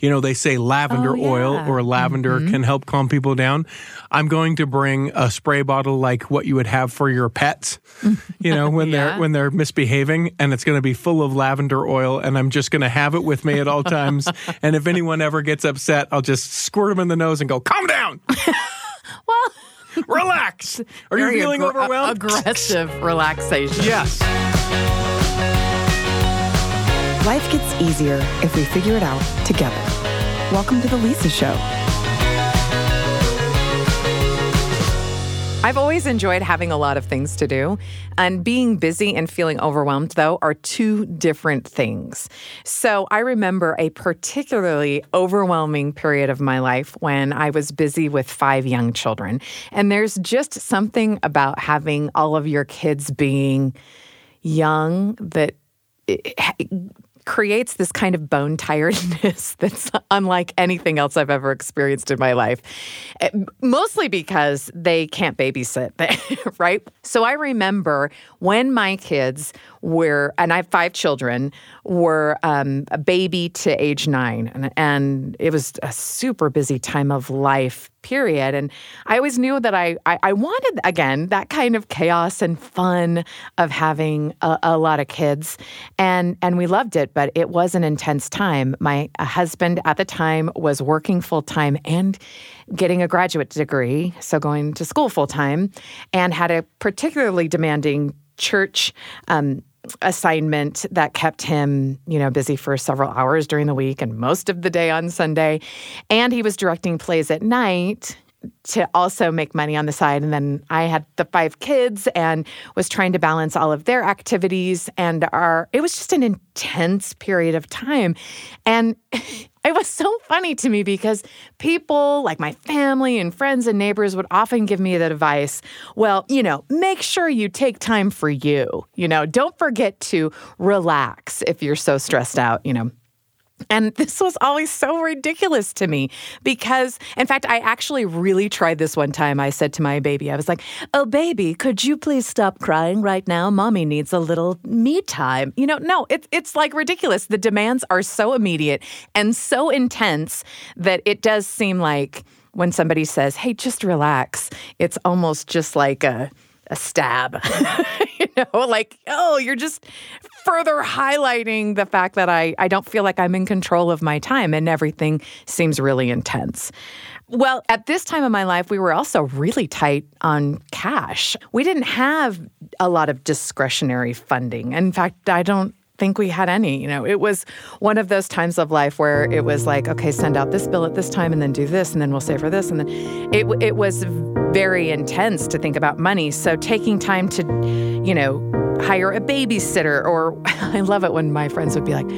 you know, they say lavender Oh, yeah. oil or lavender mm-hmm. can help calm people down. I'm going to bring a spray bottle like what you would have for your pets, you know, when Yeah. they're when they're misbehaving, and it's going to be full of lavender oil, and I'm just going to have it with me at all times. and if anyone ever gets upset, I'll just squirt them in the nose and go, "Calm down, Well, relax." Are you feeling aggr- overwhelmed? Aggressive relaxation. yes. Life gets easier if we figure it out together. Welcome to The Lisa Show. I've always enjoyed having a lot of things to do, and being busy and feeling overwhelmed, though, are two different things. So I remember a particularly overwhelming period of my life when I was busy with five young children. And there's just something about having all of your kids being young that creates this kind of bone tiredness that's unlike anything else I've ever experienced in my life. Eh, Mostly because they can't babysit, right? So I remember when my kids were, and I have five children, were um, a baby to age nine. And, and it was a super busy time of life period. And I always knew that I, I, I wanted, again, that kind of chaos and fun of having a, a lot of kids. And, and we loved it, but it was an intense time. My husband at the time was working full time and getting a graduate degree, so going to school full time, and had a particularly demanding church um, assignment that kept him, you know, busy for several hours during the week and most of the day on Sunday. And he was directing plays at night to also make money on the side. And then I had the five kids and was trying to balance all of their activities. And our it was just an intense period of time. And it was so funny to me because people like my family and friends and neighbors would often give me the advice well, you know, make sure you take time for you. You know, don't forget to relax if you're so stressed out, you know. And this was always so ridiculous to me because, in fact, I actually really tried this one time. I said to my baby, I was like, Oh, baby, could you please stop crying right now? Mommy needs a little me time. You know, no, it, it's like ridiculous. The demands are so immediate and so intense that it does seem like when somebody says, Hey, just relax, it's almost just like a, a stab. you know, like, oh, you're just further highlighting the fact that I, I don't feel like I'm in control of my time and everything seems really intense. Well, at this time of my life, we were also really tight on cash. We didn't have a lot of discretionary funding. In fact, I don't think we had any. You know, it was one of those times of life where it was like, okay, send out this bill at this time and then do this and then we'll save for this. And then it, it was very intense to think about money. So taking time to, you know, hire a babysitter or I love it when my friends would be like,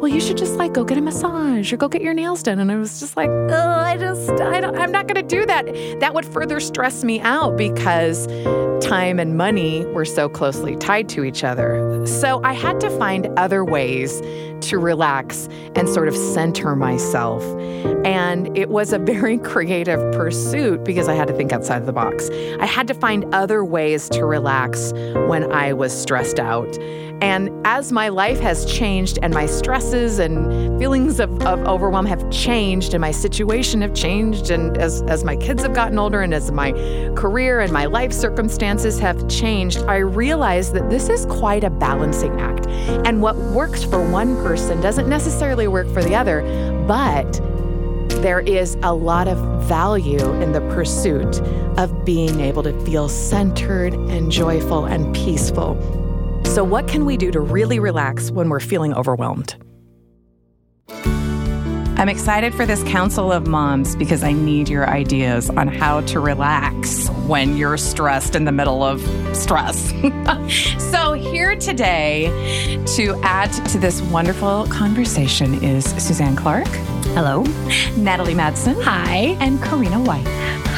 well, you should just like go get a massage or go get your nails done. And I was just like, oh, I just, I don't, I'm not going to do that. That would further stress me out because time and money were so closely tied to each other. So I had to find other ways to relax and sort of center myself. And it was a very creative pursuit because I had to think outside the box. I had to find other ways to relax when I was stressed out. And as my life has changed and my stresses and feelings of, of overwhelm have changed and my situation have changed and as, as my kids have gotten older and as my career and my life circumstances have changed, I realized that this is quite a balancing act. And what works for one person doesn't necessarily work for the other, but there is a lot of value in the pursuit of being able to feel centered and joyful and peaceful. So, what can we do to really relax when we're feeling overwhelmed? I'm excited for this Council of Moms because I need your ideas on how to relax when you're stressed in the middle of stress. so, here today to add to this wonderful conversation is Suzanne Clark. Hello. Natalie Madsen. Hi. And Karina White.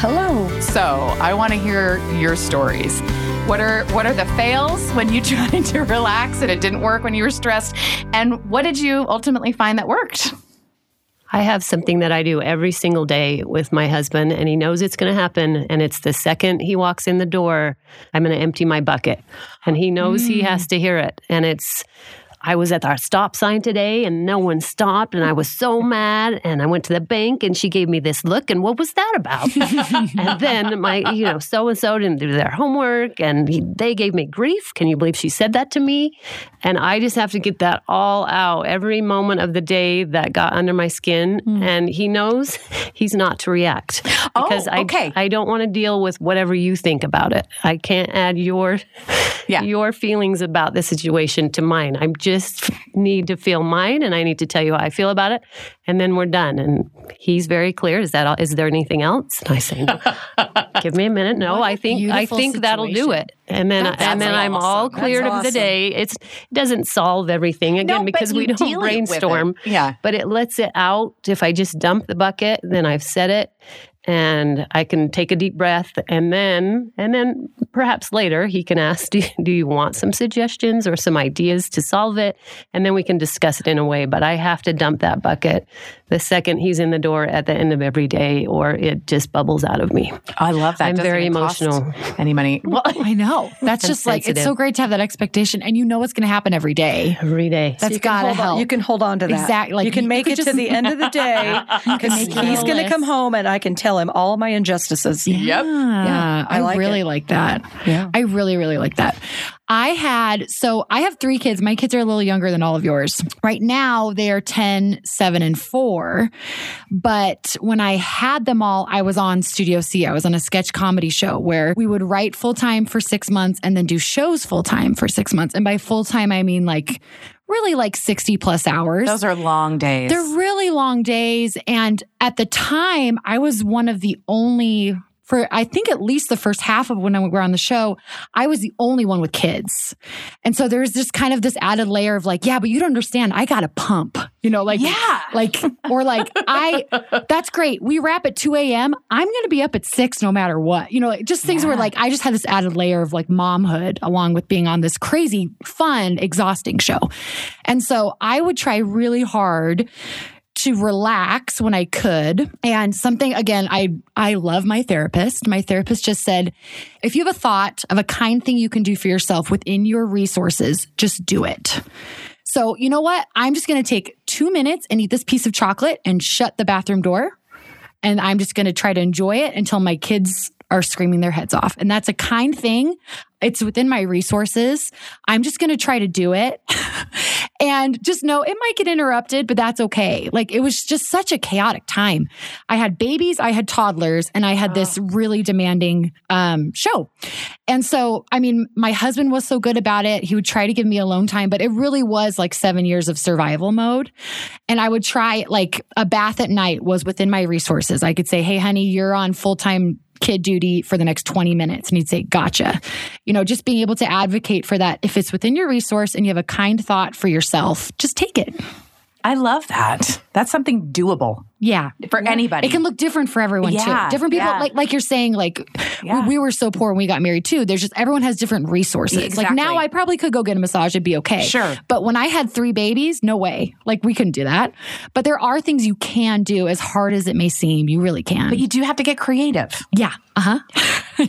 Hello. So, I want to hear your stories. What are what are the fails when you tried to relax and it didn't work when you were stressed? And what did you ultimately find that worked? I have something that I do every single day with my husband, and he knows it's going to happen. And it's the second he walks in the door, I'm going to empty my bucket. And he knows he mm. has to hear it. And it's, I was at our stop sign today and no one stopped and I was so mad and I went to the bank and she gave me this look and what was that about? and then my, you know, so and so didn't do their homework and he, they gave me grief. Can you believe she said that to me? And I just have to get that all out every moment of the day that got under my skin. Hmm. And he knows he's not to react Oh, because okay. I, I don't want to deal with whatever you think about it. I can't add your Yeah. your feelings about the situation to mine. I just need to feel mine, and I need to tell you how I feel about it, and then we're done. And he's very clear. Is that all? Is there anything else? And I say, no. give me a minute. No, I think I beautiful think that'll do it. And then That's and then I'm all cleared That's of the day. It's it doesn't solve everything again No, because we don't deal it with it. brainstorm. Yeah. But it lets it out. If I just dump the bucket, then I've said it and I can take a deep breath and then and then perhaps later he can ask do, do you want some suggestions or some ideas to solve it? And then we can discuss it in a way but I have to dump that bucket the second he's in the door at the end of every day or it just bubbles out of me. I love that. I'm Doesn't very emotional. Any money? Well, I know. That's just like it's so great to have that expectation, and you know what's going to happen every day. Every day. That's you can gotta hold on- help. You can hold on to that. Exactly. Like, you can you make could it to the end of the day. You can He's going to come home, and I can tell him all my injustices. Yep. Yeah, I I, like really it. like that. Yeah. I really, really like that. I had, so I have three kids. My kids are a little younger than all of yours. Right now, they are 10, 7, and 4. But when I had them all, I was on Studio C. I was on a sketch comedy show where we would write full time for six months and then do shows full time for six months. And by full time, I mean like really like 60 plus hours. Those are long days. They're really long days. And at the time, I was one of the only, for I think at least the first half of when we were on the show, I was the only one with kids. And so there's just kind of this added layer of like, yeah, but you don't understand. I got to pump, you know, like, Yeah. like, or like, I, that's great. We wrap at 2 a.m. I'm going to be up at six no matter what, you know, like just things where like I just had this added layer of like momhood along with being on this crazy, fun, exhausting show. And so I would try really hard to relax when I could. And something again, I I love my therapist. My therapist just said, if you have a thought of a kind thing you can do for yourself within your resources, just do it. So, you know what? I'm just going to take 2 minutes and eat this piece of chocolate and shut the bathroom door. And I'm just going to try to enjoy it until my kids are screaming their heads off. And that's a kind thing. It's within my resources. I'm just going to try to do it. and just know it might get interrupted, but that's okay. Like it was just such a chaotic time. I had babies, I had toddlers, and I had this really demanding um, show. And so, I mean, my husband was so good about it. He would try to give me alone time, but it really was like seven years of survival mode. And I would try, like, a bath at night was within my resources. I could say, hey, honey, you're on full time kid duty for the next 20 minutes. And he'd say, gotcha. You know, just being able to advocate for that. If it's within your resource and you have a kind thought for yourself, just take it. I love that. That's something doable Yeah. for anybody. It can look different for everyone Yeah, too. Different people, yeah. like like you're saying, like Yeah. we, we were so poor when we got married too. There's just everyone has different resources. Like now, I probably could go get a massage; it'd be okay. Sure. But when I had three babies, no way. Like we couldn't do that. But there are things you can do, as hard as it may seem. You really can. but you do have to get creative. yeah. Uh huh.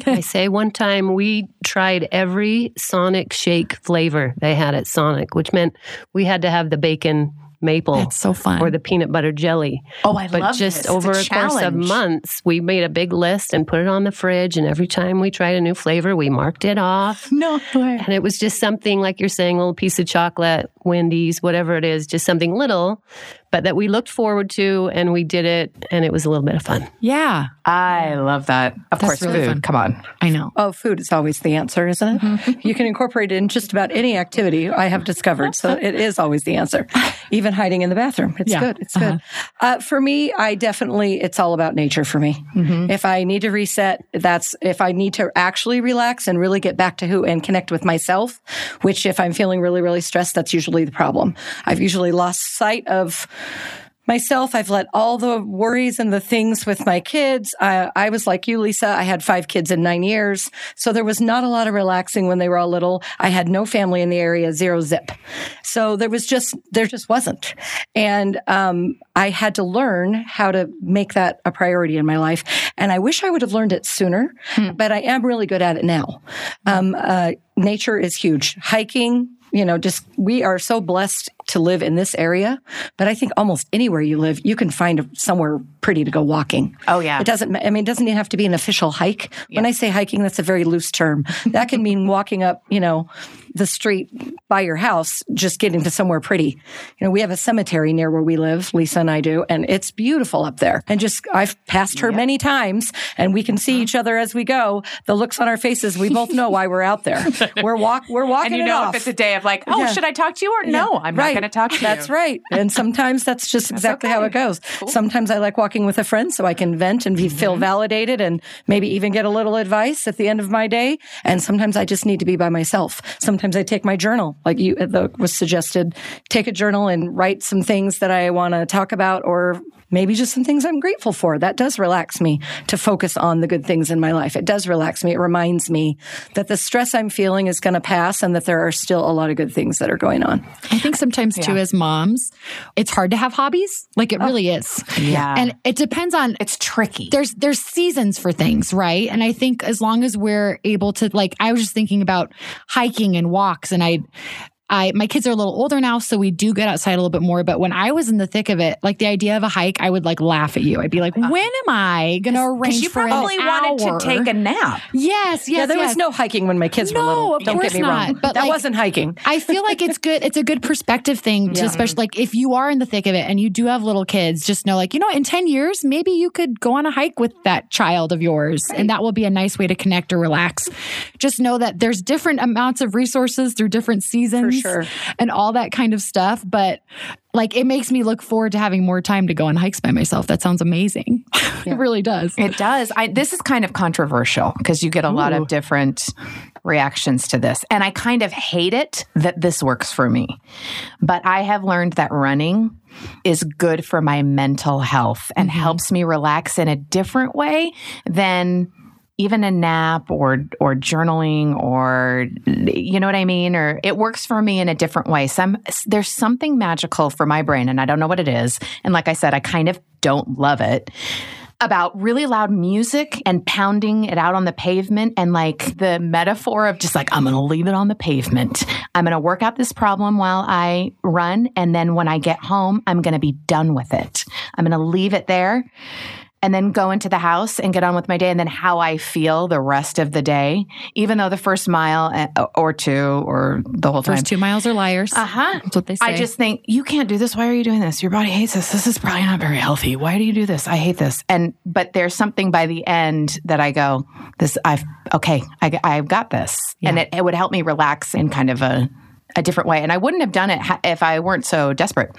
I say one time we tried every Sonic shake flavor they had at Sonic, which meant we had to have the bacon maple That's so fun. or the peanut butter jelly. Oh, I but love just this. It's over a a, course of months, we made a big list and put it on the fridge. And every time we tried a new flavor, we marked it off. No way. And it was just something like you're saying, a little piece of chocolate, Wendy's, whatever it is, just something little, but that we looked forward to and we did it and it was a little bit of fun. yeah. I love that. Of That's course, really food. fun. Come on. I know. Oh, food is always the answer, isn't it? Mm-hmm. You can incorporate it in just about any activity I have discovered. So it is always the answer, even hiding in the bathroom. It's Yeah. good. It's good. Uh, for me, I definitely, it's all about nature for me. Mm-hmm. If I need to reset, that's if I need to actually relax and really get back to who and connect with myself, which if I'm feeling really, really stressed, that's usually the problem. I've usually lost sight of myself. I've let all the worries and the things with my kids. I, I was like you, Lisa. I had five kids in nine years. So there was not a lot of relaxing when they were all little. I had no family in the area, zero zip. So there was just, there just wasn't. And, um, I had to learn how to make that a priority in my life. And I wish I would have learned it sooner, but I am really good at it now. Um, uh, nature is huge. Hiking, you know, just we are so blessed to live in this area. But I think almost anywhere you live, you can find somewhere pretty to go walking. Oh, yeah. It doesn't, I mean, it doesn't even have to be an official hike. When I say hiking, that's a very loose term. That can mean walking up, you know, the street by your house, just getting to somewhere pretty. You know, we have a cemetery near where we live, Lisa and I do, and it's beautiful up there. And just, I've passed her many times and we can Uh-huh. see each other as we go. The looks on our faces, we both know why we're out there. We're walk, we're walking and you know off. if it's a day of like, oh, Yeah. should I talk to you or no? I'm Right. Not going to talk to That's you. right. And sometimes that's just exactly how it goes. Sometimes I like walking with a friend so I can vent and be, Mm-hmm. feel validated and maybe even get a little advice at the end of my day. And sometimes I just need to be by myself. Sometimes I take my journal, like you the, was suggested, take a journal and write some things that I want to talk about or maybe just some things I'm grateful for. That does relax me to focus on the good things in my life. It does relax me. It reminds me that the stress I'm feeling is going to pass and that there are still a lot of good things that are going on. I think sometimes too, as moms, it's hard to have hobbies. Like it oh. really is. Yeah. And it depends on It's tricky. there's there's seasons for things, right? And I think as long as we're able to like I was just thinking about hiking and walks and I I my kids are a little older now, so we do get outside a little bit more. But when I was in the thick of it, like the idea of a hike, I would like laugh at you. I'd be like, uh-huh. "When am I gonna arrange Because you for probably an wanted hour? to take a nap. yes, yes, yeah, there yes. was no hiking when my kids were No, little. of Don't get me wrong. not. But, that like, wasn't hiking. I feel like it's good. It's a good perspective thing to Yeah. especially like if you are in the thick of it and you do have little kids, just know like, you know, in 10 years, maybe you could go on a hike with that child of yours and that will be a nice way to connect or relax. Just know that there's different amounts of resources through different seasons sure. and all that kind of stuff. But like it makes me look forward to having more time to go on hikes by myself. That sounds amazing. it really does. It does. I, this is kind of controversial because you get a lot of different reactions to this. And I kind of hate it that this works for me. But I have learned that running is good for my mental health and mm-hmm. helps me relax in a different way than even a nap or or journaling or you know what I mean or it works for me in a different way. Some there's something magical for my brain and I don't know what it is. And like I said I kind of don't love it about really loud music and pounding it out on the pavement and like the metaphor of just like I'm going to leave it on the pavement. I'm going to work out this problem while I run and then when I get home I'm going to be done with it. I'm going to leave it there and then go into the house and get on with my day and then how I feel the rest of the day even though the first mile uh, or two or the whole time First two miles are liars. uh-huh. That's what they say. I just think you can't do this. Why are you doing this? Your body hates this. This is probably not very healthy. Why do you do this? I hate this. And but there's something by the end that I go, this I've okay, I I've got this, and it, it would help me relax in kind of a a different way. And I wouldn't have done it if I weren't so desperate.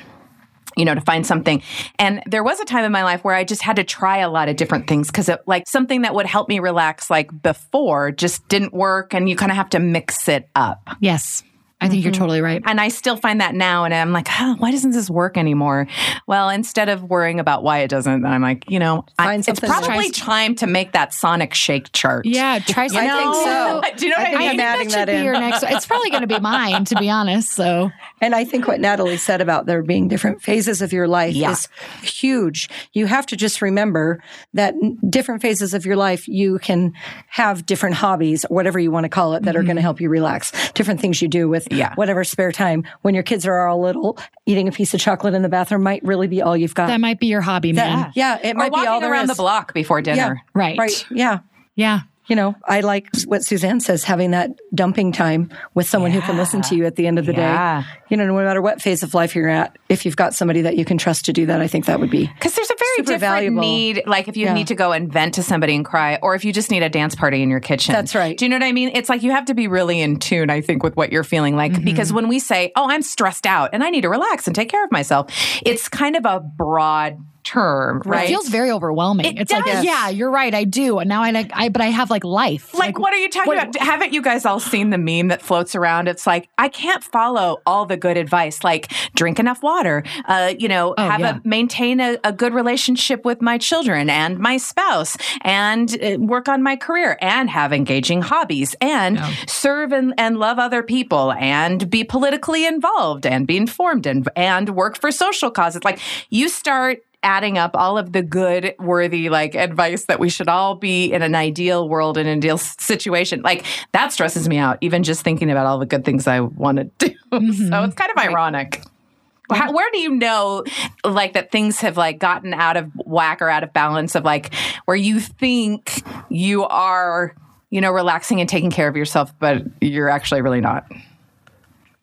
You know, to find something. And there was a time in my life where I just had to try a lot of different things because, like, something that would help me relax, like before, just didn't work. And you kind of have to mix it up. yes. I think you're mm-hmm. totally right. And I still find that now, and I'm like, huh, why doesn't this work anymore? Well, instead of worrying about why it doesn't, I'm like, you know, I, it's probably tries- time to make that sonic shake chart. Yeah, try something. I think so. Do you know what I, I think mean? I'm adding should that be in. your next. It's probably going to be mine, to be honest. So And I think what Natalie said about there being different phases of your life Yeah. is huge. You have to just remember that different phases of your life, you can have different hobbies, whatever you want to call it, that are going to help you relax. Different things you do with Mm-hmm. Yeah. whatever spare time. When your kids are all little, eating a piece of chocolate in the bathroom might really be all you've got. that might be your hobby, man. yeah, it Or might be all around is. the block before dinner. Right. Right. Yeah. Yeah. You know, I like what Suzanne says, having that dumping time with someone who can listen to you at the end of the Yeah. day. You know, no matter what phase of life you're at, if you've got somebody that you can trust to do that, I think that would be. Because there's a very different valuable. need, like if you Yeah. need to go and vent to somebody and cry, or if you just need a dance party in your kitchen. That's right. Do you know what I mean? It's like you have to be really in tune, I think, with what you're feeling like. Mm-hmm. Because when we say, oh, I'm stressed out and I need to relax and take care of myself, it's kind of a broad term, right? It feels very overwhelming. It it's does. like, yeah, you're right. I do. And now I like, I, but I have like life. Like, what are you talking about? Haven't you guys all seen the meme that floats around? It's like, I can't follow all the good advice, like drink enough water, uh, you know, have yeah. a maintain a, a good relationship with my children and my spouse, and uh, work on my career, and have engaging hobbies, and serve and, and love other people, and be politically involved, and be informed, and and work for social causes. Like, you start adding up all of the good, worthy, like advice that we should all be in an ideal world, in an ideal situation. Like that stresses me out, even just thinking about all the good things I want to do. Mm-hmm. So it's kind of ironic. How, where do you know, like, that things have like gotten out of whack or out of balance of like where you think you are, you know, relaxing and taking care of yourself, but you're actually really not?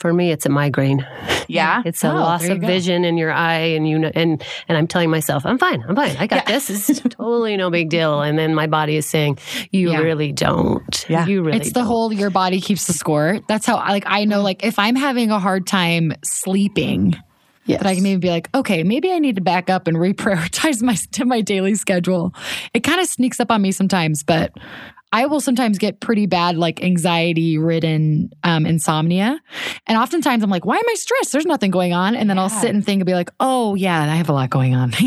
For me, it's a migraine. Yeah. It's a Oh, loss of go. vision in your eye, and you know, and and I'm telling myself, I'm fine, I'm fine, I got this. It's totally no big deal. And then my body is saying, you Yeah. really don't. Yeah. you really. it's the don't. whole your body keeps the score. That's how like I know mm-hmm. like if I'm having a hard time sleeping, Yes. that I can maybe be like, okay, maybe I need to back up and reprioritize my to my daily schedule. It kind of sneaks up on me sometimes, but I will sometimes get pretty bad, like anxiety ridden um, insomnia. And oftentimes I'm like, why am I stressed? There's nothing going on. And then I'll sit and think and be like, oh, yeah, I have a lot going on.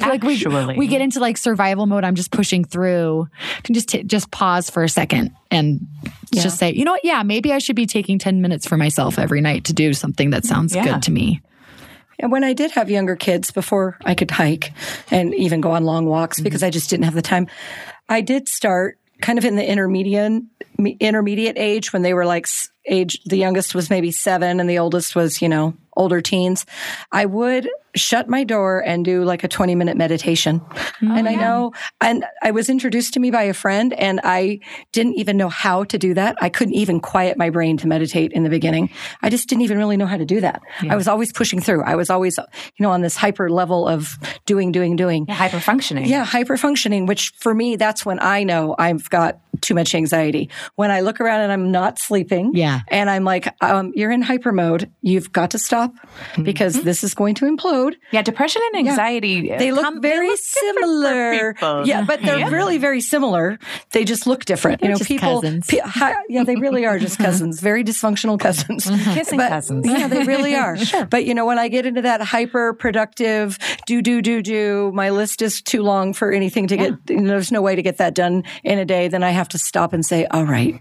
Like we, Actually. we get into like survival mode. I'm just pushing through. Can just t- just pause for a second and just say, you know what? Yeah, maybe I should be taking 10 minutes for myself every night to do something that sounds Yeah. good to me. And when I did have younger kids before I could hike and even go on long walks because mm-hmm. I just didn't have the time, I did start kind of in the intermediate me- intermediate age when they were like age the youngest was maybe 7 and the oldest was, you know, older teens. I would shut my door and do like a 20 minute meditation. Oh, and I know and I was introduced to me by a friend and I didn't even know how to do that. I couldn't even quiet my brain to meditate in the beginning. I just didn't even really know how to do that. I was always pushing through. I was always, you know, on this hyper level of doing, doing, doing. Yeah, hyper functioning. Yeah, hyper functioning, which for me, that's when I know I've got too much anxiety. When I look around and I'm not sleeping. Yeah. And I'm like, um, you're in hyper mode. You've got to stop mm-hmm. because this is going to implode. Yeah, depression and anxiety. Uh, they look come- very look similar. Yeah, but they're really very similar. They just look different. you know, just people. cousins. pe- hi- yeah, they really are just uh-huh. cousins. Very dysfunctional mm-hmm. cousins. Mm-hmm. Kissing But- cousins. Yeah, they really are. But you know, when I get into that hyper productive do do do do, my list is too long for anything to get. You know, there's no way to get that done in a day. Then I have to stop and say, "All right." right?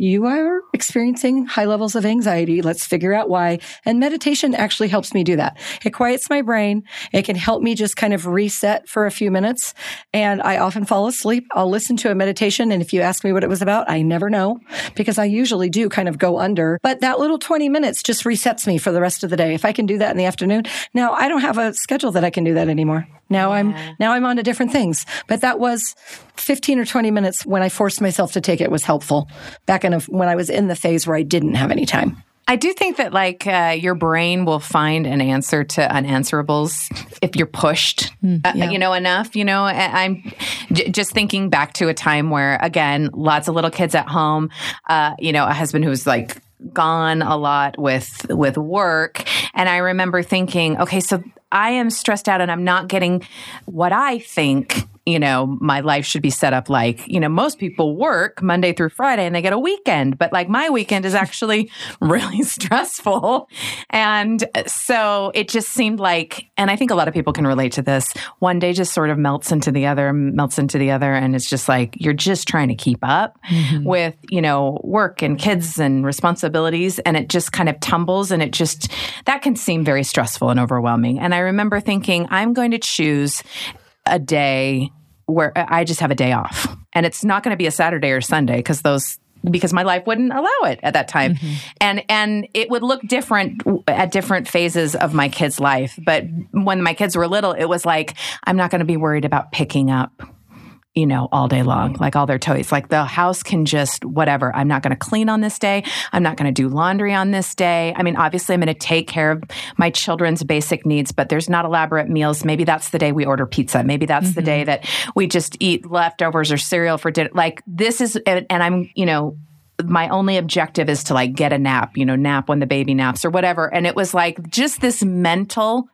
You are experiencing high levels of anxiety. Let's figure out why. And meditation actually helps me do that. It quiets my brain. It can help me just kind of reset for a few minutes. And I often fall asleep. I'll listen to a meditation. And if you ask me what it was about, I never know because I usually do kind of go under. But that little 20 minutes just resets me for the rest of the day. If I can do that in the afternoon. Now I don't have a schedule that I can do that anymore. Now I'm, now I'm on to different things. But that was 15 or 20 minutes when I forced myself to take it was helpful back in a, when I was in the phase where I didn't have any time. I do think that like uh, your brain will find an answer to unanswerables if you're pushed, uh, you know, enough. You know, I- I'm j- just thinking back to a time where, again, lots of little kids at home. Uh, you know, a husband who's like gone a lot with with work, and I remember thinking, okay, so I am stressed out and I'm not getting what I think you know, my life should be set up like, you know, most people work Monday through Friday and they get a weekend, but like my weekend is actually really stressful. And uh, so it just seemed like, and I think a lot of people can relate to this. One day just sort of melts into the other, melts into the other. And it's just like, you're just trying to keep up mm-hmm. with, you know, work and kids and responsibilities. And it just kind of tumbles and it just, that can seem very stressful and overwhelming. And I remember thinking, I'm going to choose a day where I just have a day off. And it's not going to be a Saturday or Sunday because those because my life wouldn't allow it at that time. Mm-hmm. And and it would look different at different phases of my kids' life. But when my kids were little, it was like I'm not going to be worried about picking up you know, all day long, mm. like all their toys. Like the house can just whatever. I'm not going to clean on this day. I'm not going to do laundry on this day. I mean, obviously, I'm going to take care of my children's basic needs, but there's not elaborate meals. Maybe that's the day we order pizza. Maybe that's the day mm-hmm. that we just eat leftovers or cereal for dinner. Like this is, and and I'm, you know, my only objective is to like get a nap, you know, nap when the baby naps or whatever. And it was like just this mental,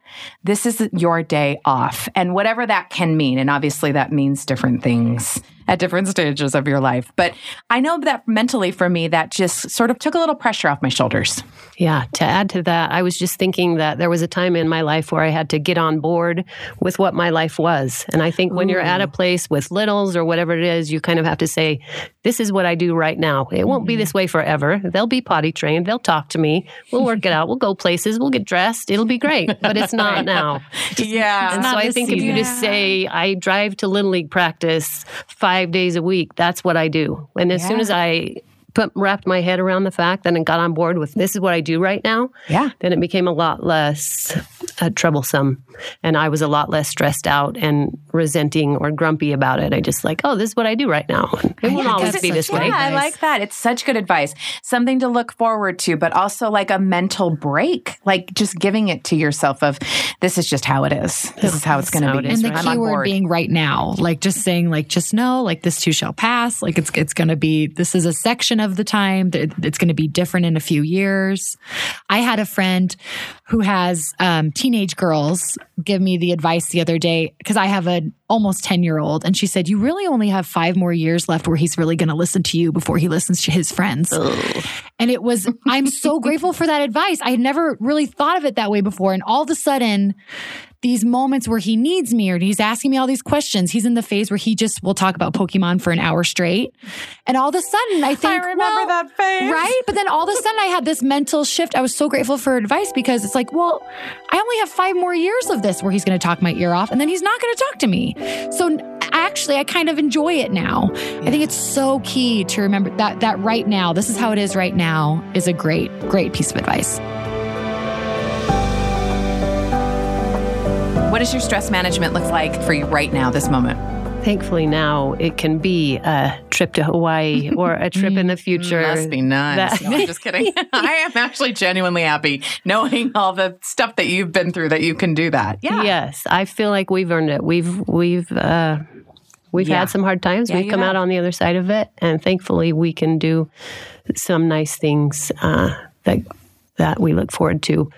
this is your day off. And whatever that can mean. And obviously that means different things at different stages of your life. But I know that mentally for me, that just sort of took a little pressure off my shoulders. Yeah, to add to that, I was just thinking that there was a time in my life where I had to get on board with what my life was. And I think when you're at a place with littles or whatever it is, you kind of have to say, this is what I do right now. It won't be this mm-hmm. way forever. They'll be potty trained. They'll talk to me. We'll work it out. We'll go places. We'll get dressed. It'll be great. But it's not now. yeah. And so I think if you season. just say, I drive to Little League practice five days a week, that's what I do. And as soon as I put, wrapped my head around the fact that and got on board with this is what I do right now, Yeah. then it became a lot less uh, troublesome. And I was a lot less stressed out and resenting or grumpy about it. I just like, oh, this is what I do right now. And it won't Yeah, always be this good way. Yeah, I like that. It's such good advice. Something to look forward to, but also like a mental break, like just giving it to yourself of this is just how it is. This is how it's going to it be. is and the I'm key word being right now like just saying like just know like this too shall pass like it's it's going to be this is a section of the time that it's going to be different in a few years i had a friend who has um, teenage girls give me the advice the other day because i have an almost 10 year old and she said you really only have five more years left where he's really going to listen to you before he listens to his friends and it was, I'm so grateful for that advice. I had never really thought of it that way before. And all of a sudden, these moments where he needs me or he's asking me all these questions, he's in the phase where he just will talk about Pokemon for an hour straight. And all of a sudden, I think, I remember well, that phase. Right? But then all of a sudden, I had this mental shift. I was so grateful for advice because it's like, well, I only have five more years of this where he's going to talk my ear off and then he's not going to talk to me. So actually, I kind of enjoy it now. I think it's so key to remember that that right now, this is how it is right now, is a great, great piece of advice. What does your stress management look like for you right now, this moment? Thankfully, now it can be a trip to Hawaii or a trip in the future. Must be nice. That- No, I'm just kidding. I am actually genuinely happy knowing all the stuff that you've been through that you can do that. Yeah. Yes, I feel like we've earned it. We've we've uh, we've Yeah. had some hard times. Yeah, we've come have. out on the other side of it, and thankfully, we can do some nice things uh, that that we look forward to.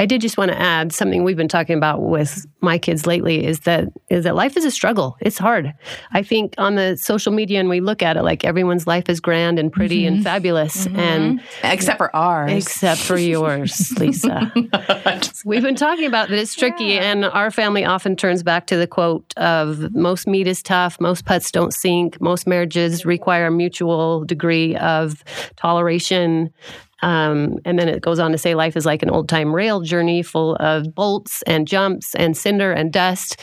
I did just want to add something we've been talking about with my kids lately is that is that life is a struggle. It's hard. I think on the social media and we look at it like everyone's life is grand and pretty and mm-hmm. fabulous mm-hmm. and Except for ours. except for yours, Lisa. We've been talking about that it's tricky, and our family often turns back to the quote of most meat is tough, most putts don't sink, most marriages require a mutual degree of toleration. Um, and then it goes on to say life is like an old time rail journey full of bolts and jumps and cinder and dust.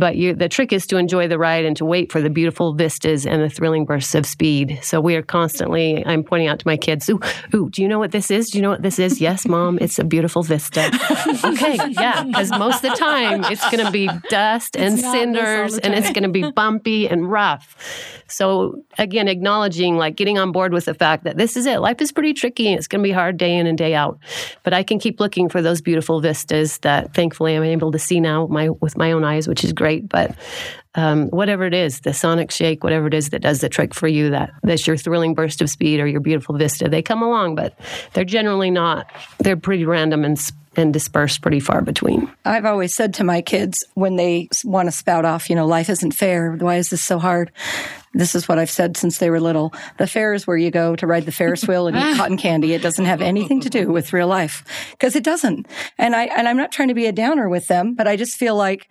But you, the trick is to enjoy the ride and to wait for the beautiful vistas and the thrilling bursts of speed. So we are constantly, I'm pointing out to my kids, ooh, ooh, do you know what this is? Do you know what this is? Yes, mom, it's a beautiful vista. okay, yeah, because most of the time it's going to be dust and It's not this all cinders and it's going to be bumpy and rough. So again, acknowledging, like getting on board with the fact that this is it. Life is pretty tricky and it's going to be hard day in and day out. But I can keep looking for those beautiful vistas that thankfully I'm able to see now my, with my own eyes, which is great. But um, whatever it is, the sonic shake, whatever it is that does the trick for you, that that's your thrilling burst of speed or your beautiful vista, they come along, but they're generally not. They're pretty random and and dispersed pretty far between. I've always said to my kids when they want to spout off, you know, life isn't fair. Why is this so hard? This is what I've said since they were little. The fair is where you go to ride the Ferris wheel and eat cotton candy. It doesn't have anything to do with real life because it doesn't. And I and I'm not trying to be a downer with them, but I just feel like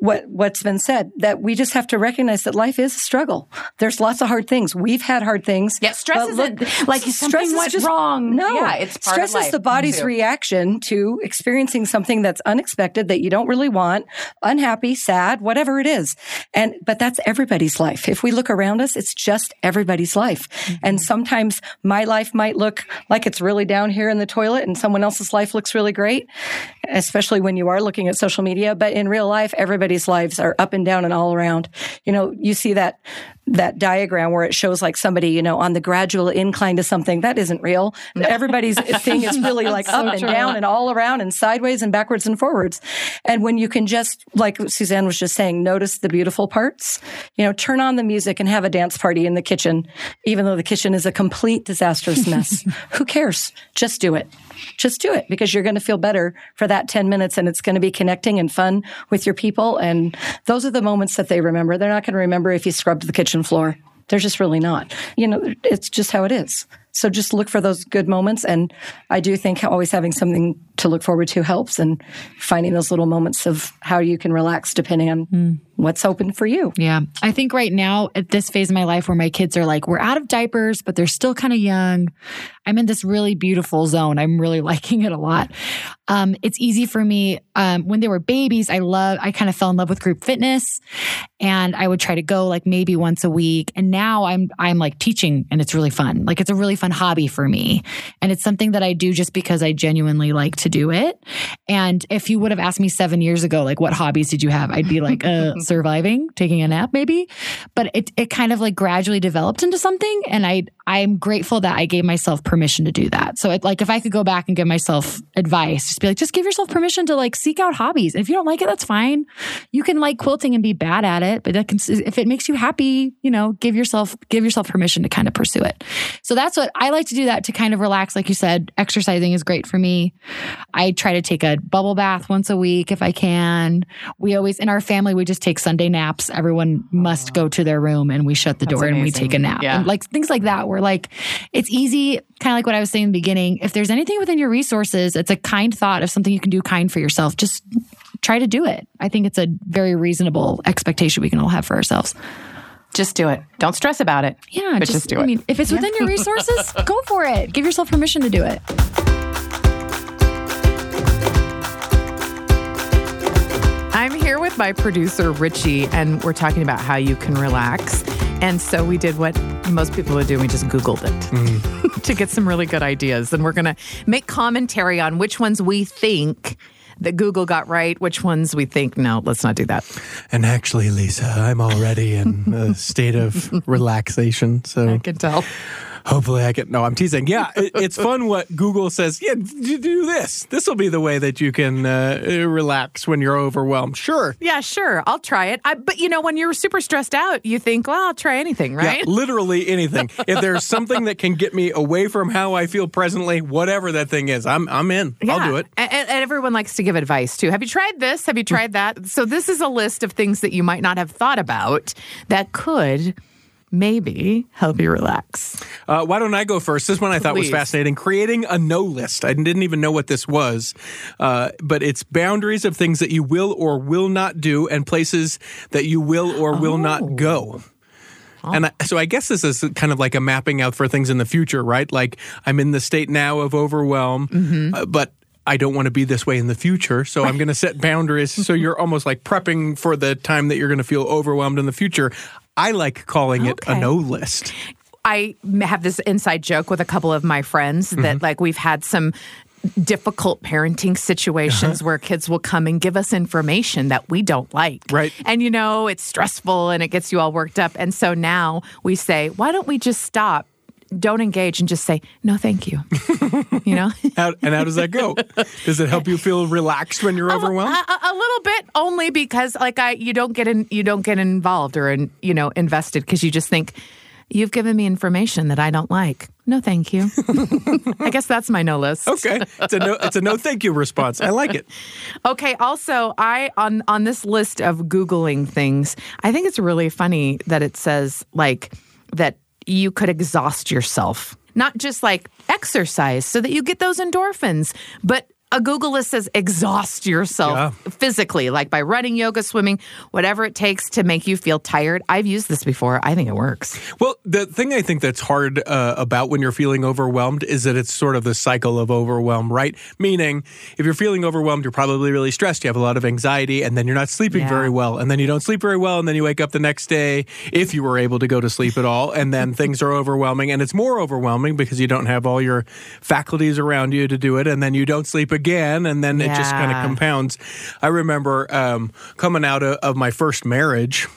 what what's been said that we just have to recognize that life is a struggle. There's lots of hard things. We've had hard things. Yeah, stress but isn't like something is went wrong. No, Yeah, it's part stress is the body's too. reaction to experiencing something that's unexpected that you don't really want, unhappy, sad, whatever it is. And but that's everybody's life. If we look around us, it's just everybody's life. Mm-hmm. And sometimes my life might look like it's really down here in the toilet and someone else's life looks really great, especially when you are looking at social media, but in real life everybody's lives are up and down and all around. You know, you see that that diagram where it shows like somebody, you know, on the gradual incline to something that isn't real. Everybody's thing is really like up and down and all around and sideways and backwards and forwards. And when you can just, like Suzanne was just saying, notice the beautiful parts, you know, turn on the music and have a dance party in the kitchen, even though the kitchen is a complete disastrous mess. Who cares? Just do it. Just do it because you're going to feel better for that 10 minutes and it's going to be connecting and fun with your people. And those are the moments that they remember. They're not going to remember if you scrubbed the kitchen floor. They're just really not. You know, it's just how it is. So just look for those good moments. And I do think always having something to look forward to helps and finding those little moments of how you can relax depending on Hmm. what's open for you. Yeah. I think right now at this phase of my life where my kids are like, we're out of diapers, but they're still kind of young. I'm in this really beautiful zone. I'm really liking it a lot. Um, it's easy for me. Um, when they were babies, I love, I kind of fell in love with group fitness and I would try to go like maybe once a week. And now I'm, I'm like teaching and it's really fun. Like it's a really fun hobby for me. And it's something that I do just because I genuinely like to do it. And if you would have asked me seven years ago, like what hobbies did you have? I'd be like, uh, surviving, taking a nap, maybe. But it it kind of like gradually developed into something, and I I'm grateful that I gave myself permission to do that. So it, like if I could go back and give myself advice, just be like, just give yourself permission to like seek out hobbies. And if you don't like it, that's fine. You can like quilting and be bad at it, but that can, if it makes you happy, you know, give yourself give yourself permission to kind of pursue it. So that's what I like to do. That to kind of relax, like you said, exercising is great for me. I try to take a bubble bath once a week if I can. We always in our family we just take Sunday naps. Everyone must go to their room and we shut the door and we take a nap. Yeah. And like things like that where like it's easy, kind of like what I was saying in the beginning. If there's anything within your resources, it's a kind thought of something you can do kind for yourself. Just try to do it. I think it's a very reasonable expectation we can all have for ourselves. Just do it. Don't stress about it. Yeah, But just do it. I it. mean, if it's within your resources, go for it. Give yourself permission to do it. I'm here with my producer, Richie, and we're talking about how you can relax. And so we did what most people would do. We just Googled it mm. to get some really good ideas. And we're going to make commentary on which ones we think that Google got right, which ones we think, no, let's not do that. And actually, Lisa, I'm already in a state of relaxation. So I can tell. Hopefully I can. No, I'm teasing. Yeah, it, it's fun what Google says. Yeah, d- do this. This will be the way that you can uh, relax when you're overwhelmed. Sure. Yeah, sure. I'll try it. I, but you know, when you're super stressed out, you think, well, I'll try anything, right? Yeah, literally anything. if there's something that can get me away from how I feel presently, whatever that thing is, I'm I'm in. I'll do it. And, and everyone likes to give advice too. Have you tried this? Have you tried that? So this is a list of things that you might not have thought about that could maybe help you relax. Uh, why don't I go first? This one I thought was fascinating. Creating a no list. I didn't even know what this was, uh, but it's boundaries of things that you will or will not do and places that you will or will Oh. not go. And I, so I guess this is kind of like a mapping out for things in the future, right? Like I'm in the state now of overwhelm, Mm-hmm. uh, but I don't want to be this way in the future. So I'm going to set boundaries. so you're almost like prepping for the time that you're going to feel overwhelmed in the future. I like calling it a no list. I have this inside joke with a couple of my friends Mm-hmm. that like we've had some difficult parenting situations Uh-huh. where kids will come and give us information that we don't like. Right. And you know, it's stressful and it gets you all worked up. And so now we say, why don't we just stop? Don't engage and just say, no, thank you. you know? How, and how does that go? Does it help you feel relaxed when you're overwhelmed? A, a- a little bit only because like I you don't get in you don't get involved or in, you know invested because you just think you've given me information that I don't like. No, thank you. I guess that's my no list. Okay, it's a no. It's a no. Thank you response. I like it. Okay. Also, I on on this list of googling things, I think it's really funny that it says like that you could exhaust yourself, not just like exercise, so that you get those endorphins, but a Google list says exhaust yourself Yeah. physically, like by running, yoga, swimming, whatever it takes to make you feel tired. I've used this before. I think it works. Well, the thing I think that's hard uh, about when you're feeling overwhelmed is that it's sort of the cycle of overwhelm, right? Meaning, if you're feeling overwhelmed, you're probably really stressed. You have a lot of anxiety, and then you're not sleeping Yeah. very well, and then you don't sleep very well, and then you wake up the next day, if you were able to go to sleep at all, and then things are overwhelming, and it's more overwhelming because you don't have all your faculties around you to do it, and then you don't sleep again, and then it just kind of compounds. I remember um, coming out of, of my first marriage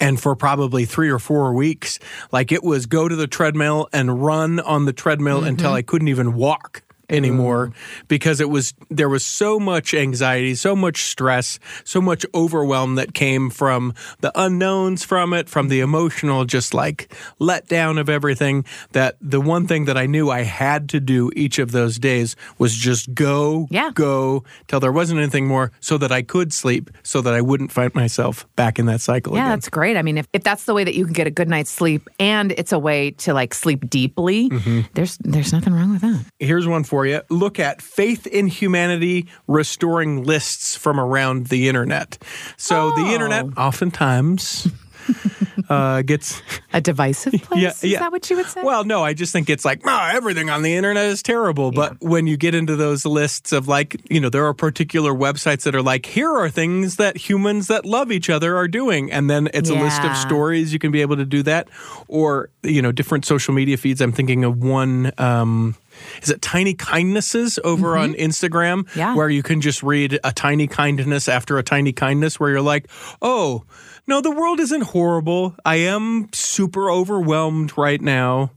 and for probably three or four weeks, like it was go to the treadmill and run on the treadmill until I couldn't even walk. Anymore because it was there was so much anxiety, so much stress, so much overwhelm that came from the unknowns from it, from the emotional just like letdown of everything that the one thing that I knew I had to do each of those days was just go, Yeah. go till there wasn't anything more so that I could sleep so that I wouldn't find myself back in that cycle Yeah, again. that's great. I mean, if, if that's the way that you can get a good night's sleep and it's a way to like sleep deeply, Mm-hmm. there's there's nothing wrong with that. Here's one for you. Look at faith in humanity restoring lists from around the internet. So the internet Oh. oftentimes uh, gets A divisive place? yeah, yeah. Is that what you would say? Well, no, I just think it's like oh, everything on the internet is terrible. But when you get into those lists of like, you know, there are particular websites that are like, here are things that humans that love each other are doing, and then it's a list of stories you can be able to do that, or you know, different social media feeds. I'm thinking of one. Um, is it tiny kindnesses over on Instagram Mm-hmm. Yeah. where you can just read a tiny kindness after a tiny kindness where you're like, oh, no, the world isn't horrible. I am super overwhelmed right now,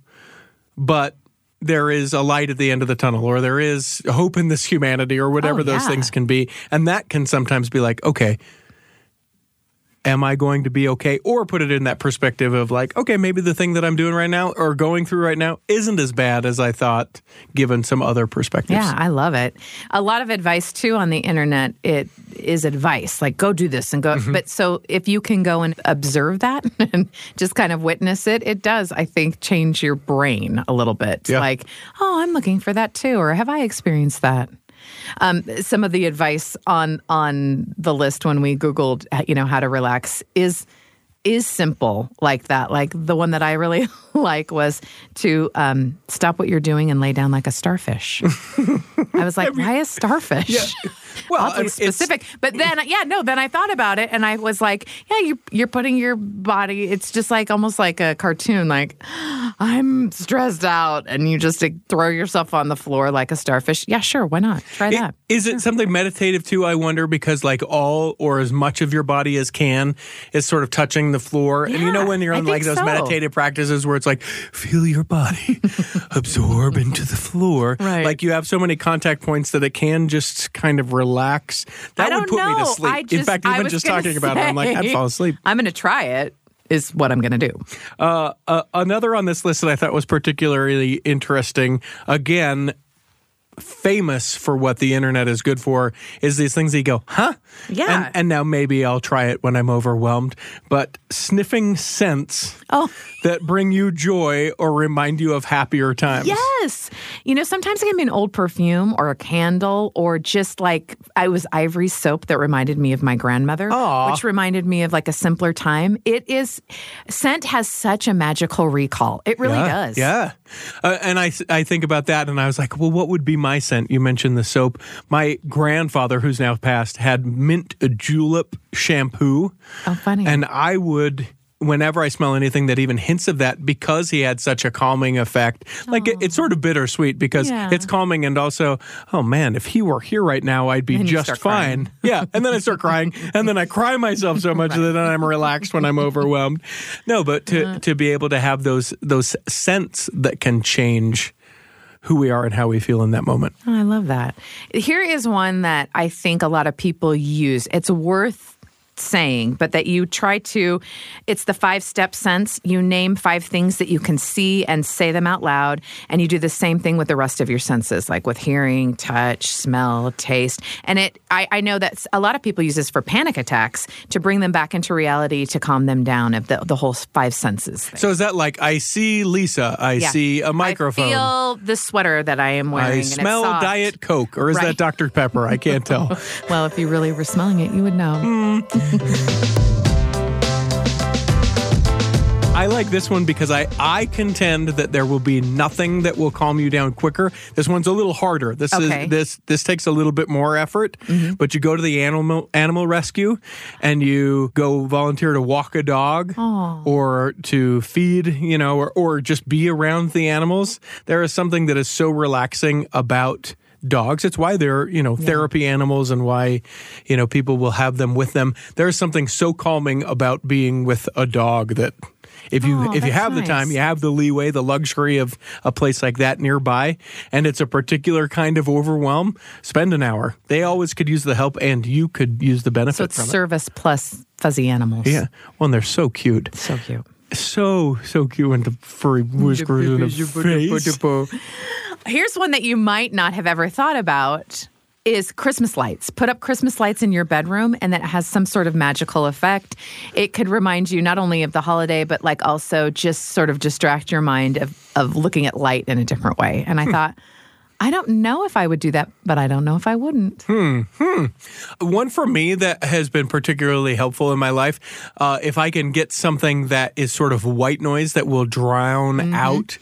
but there is a light at the end of the tunnel or there is hope in this humanity or whatever Oh, those things can be. And that can sometimes be like, okay, am I going to be okay? Or put it in that perspective of like, okay, maybe the thing that I'm doing right now or going through right now isn't as bad as I thought, given some other perspectives. Yeah, I love it. A lot of advice too on the internet. It is advice like go do this and go. Mm-hmm. But so if you can go and observe that and just kind of witness it, it does. I think change your brain a little bit. Yeah. Like, oh, I'm looking for that too, or have I experienced that? Um, some of the advice on on the list when we googled, you know, how to relax is is simple like that. Like the one that I really like was to um, stop what you're doing and lay down like a starfish. I was like, why a starfish? Well, I mean, it's- specific. But then, yeah, no. Then I thought about it, and I was like, yeah, you, you're putting your body. It's just like almost like a cartoon. Like I'm stressed out, and you just like, throw yourself on the floor like a starfish. Yeah, sure. Why not? Try It- that. Is it something meditative too? I wonder because like all or as much of your body as can is sort of touching the floor, and you know when you're in like those so. meditative practices where it's like feel your body absorb into the floor, Right. Like you have so many contact points that it can just kind of relax. That would put me to sleep. I in fact, even just talking about it, I'm like I'd fall asleep. I'm going to try it. Is what I'm going to do. Uh, uh, another on this list that I thought was particularly interesting, again, famous for what the internet is good for, is these things that you go, huh? Yeah. And, and now maybe I'll try it when I'm overwhelmed. But sniffing scents Oh. that bring you joy or remind you of happier times. Yes. You know, sometimes it can be an old perfume or a candle or just like I was Ivory soap that reminded me of my grandmother, Aw. which reminded me of like a simpler time. It is, scent has such a magical recall. It really yeah, does. Yeah. Uh, and I, I think about that and I was like, well, what would be my scent? You mentioned the soap. My grandfather, who's now passed, had mint julep shampoo. Oh, funny. And I would, whenever I smell anything that even hints of that, because he had such a calming effect, like it, it's sort of bittersweet because Yeah. it's calming and also, oh man, if he were here right now, I'd be And just fine. Yeah. And then I start crying and then I cry myself so much that then I'm relaxed when I'm overwhelmed. No, but to, Uh-huh. to be able to have those, those scents that can change who we are and how we feel in that moment. Oh, I love that. Here is one that I think a lot of people use. It's worth saying, but that you try to, it's the five step sense. You name five things that you can see and say them out loud. And you do the same thing with the rest of your senses, like with hearing, touch, smell, taste. And it, I, I know that a lot of people use this for panic attacks to bring them back into reality, to calm them down of the, the whole five senses. thing. So is that like I see Lisa, I Yeah. see a microphone, I feel the sweater that I am wearing. I smell. Diet Coke, or is Right. that Dr. Pepper? I can't tell. Well, if you really were smelling it, you would know. Hmm. I like this one because I, I contend that there will be nothing that will calm you down quicker. This one's a little harder. This Okay. is this this takes a little bit more effort. Mm-hmm. But you go to the animal animal rescue and you go volunteer to walk a dog or to feed, you know, or, or just be around the animals. There is something that is so relaxing about dogs. It's why they're, you know, therapy animals and why, you know, people will have them with them. There's something so calming about being with a dog that if you Oh, if you have the time, you have the leeway, the luxury of a place like that nearby, and it's a particular kind of overwhelm, spend an hour. They always could use the help and you could use the benefit So it's from it. service plus fuzzy animals. Yeah. Well, and they're so cute. So cute. So, so cute and the furry whiskers and the face. Here's one that you might not have ever thought about is Christmas lights. Put up Christmas lights in your bedroom and that has some sort of magical effect. It could remind you not only of the holiday but like also just sort of distract your mind of of looking at light in a different way. And I thought I don't know if I would do that, but I don't know if I wouldn't. Hmm. hmm. One for me that has been particularly helpful in my life, uh, if I can get something that is sort of white noise that will drown out.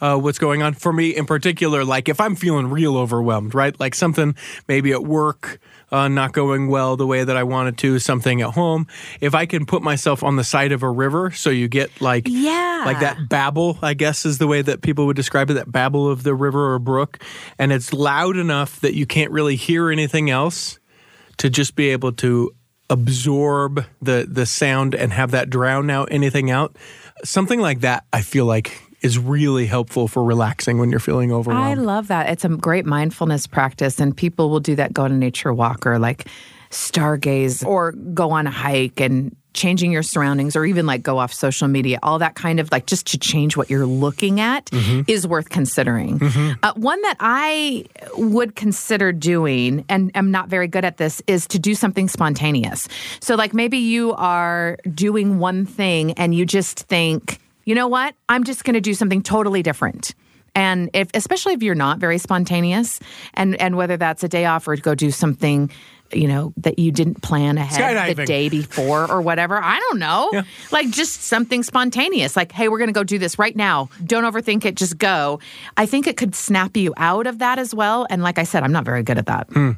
Uh, what's going on for me in particular like if i'm feeling real overwhelmed right? Like something maybe at work uh, not going well the way that i wanted to something at home. If i can put myself on the side of a river so you get like Yeah. like that babble i guess is the way that people would describe it that babble of the river or brook and it's loud enough that you can't really hear anything else to just be able to absorb the the sound and have that drown out anything out. Something like that i feel like is really helpful for relaxing when you're feeling overwhelmed. I love that. It's a great mindfulness practice, and people will do that go on a nature walk or like stargaze or go on a hike and changing your surroundings or even like go off social media. All that kind of like just to change what you're looking at is worth considering. Uh, one that I would consider doing, and am not very good at this, is to do something spontaneous. So, like maybe you are doing one thing and you just think, you know what? I'm just going to do something totally different. And if, especially if you're not very spontaneous, and and whether that's a day off or to go do something, you know, that you didn't plan ahead the day before or whatever. I don't know, like just something spontaneous. Like, hey, we're going to go do this right now. Don't overthink it. Just go. I think it could snap you out of that as well. And like I said, I'm not very good at that. Hmm.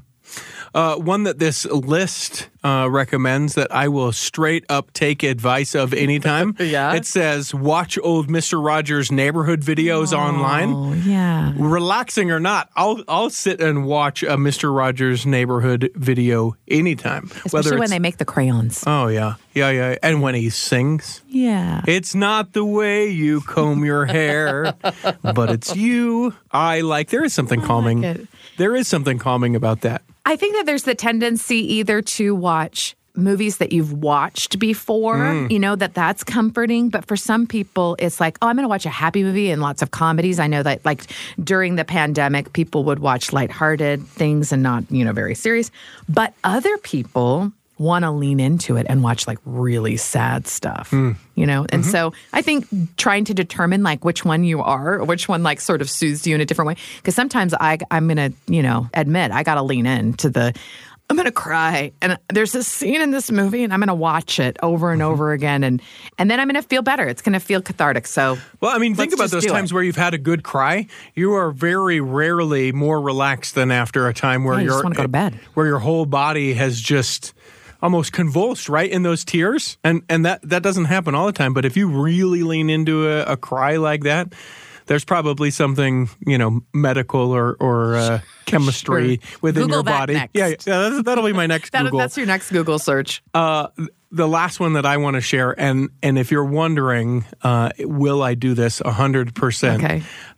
Uh, one that this list uh, recommends that i will straight up take advice of anytime Yeah? it says watch old mr rogers neighborhood videos online Oh yeah. relaxing or not, I'll I'll sit and watch a Mister Rogers neighborhood video anytime. Especially when they make the crayons. oh yeah yeah yeah, and when he sings, yeah. it's not the way you comb your hair, but it's you. I like. There is something calming. it. There is something calming about that. I think that there's the tendency either to watch movies that you've watched before, mm. you know, that that's comforting. But for some people, it's like, oh, I'm going to watch a happy movie and lots of comedies. I know that, like, during the pandemic, people would watch lighthearted things and not, you know, very serious. But other people, want to lean into it and watch like really sad stuff, hmm. you know? And mm-hmm. so I think trying to determine like which one you are, or which one like sort of soothes you in a different way. Because sometimes I, I'm going to, you know, admit I got to lean in to the, I'm going to cry. And there's this scene in this movie and I'm going to watch it over and mm-hmm. over again. And, and then I'm going to feel better. It's going to feel cathartic. So Well, I mean, think about those times it. where you've had a good cry. You are very rarely more relaxed than after a time where Yeah, you you're just wanna go to bed. where your whole body has just almost convulsed right in those tears. And and that that doesn't happen all the time but if you really lean into a, a cry like that there's probably something you know medical or or uh, chemistry within Google your body. next. yeah, yeah that's, that'll be my next that, google. that's your next Google search. uh, the last one that I want to share, and and if you're wondering, uh, will I do this? Hundred percent?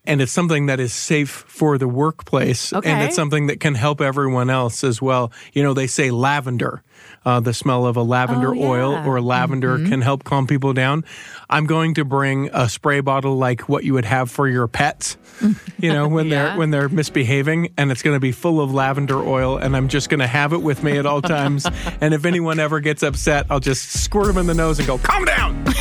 Okay. And it's something that is safe for the workplace, and it's something that can help everyone else as well. You know, they say lavender, uh, the smell of a lavender Oh, oil or lavender can help calm people down. I'm going to bring a spray bottle like what you would have for your pets. You know, when Yeah. they're when they're misbehaving, and it's going to be full of lavender oil, and I'm just going to have it with me at all times. and if anyone ever gets upset, I'll just squirt them in the nose and go, "Calm down,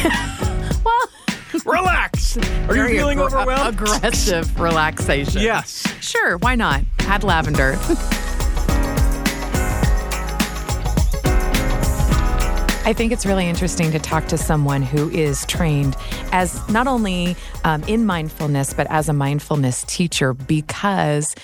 relax." Are you very feeling aggr- overwhelmed? Aggressive relaxation. yes. Sure, why not? Add lavender. I think it's really interesting to talk to someone who is trained as not only um, in mindfulness, but as a mindfulness teacher because.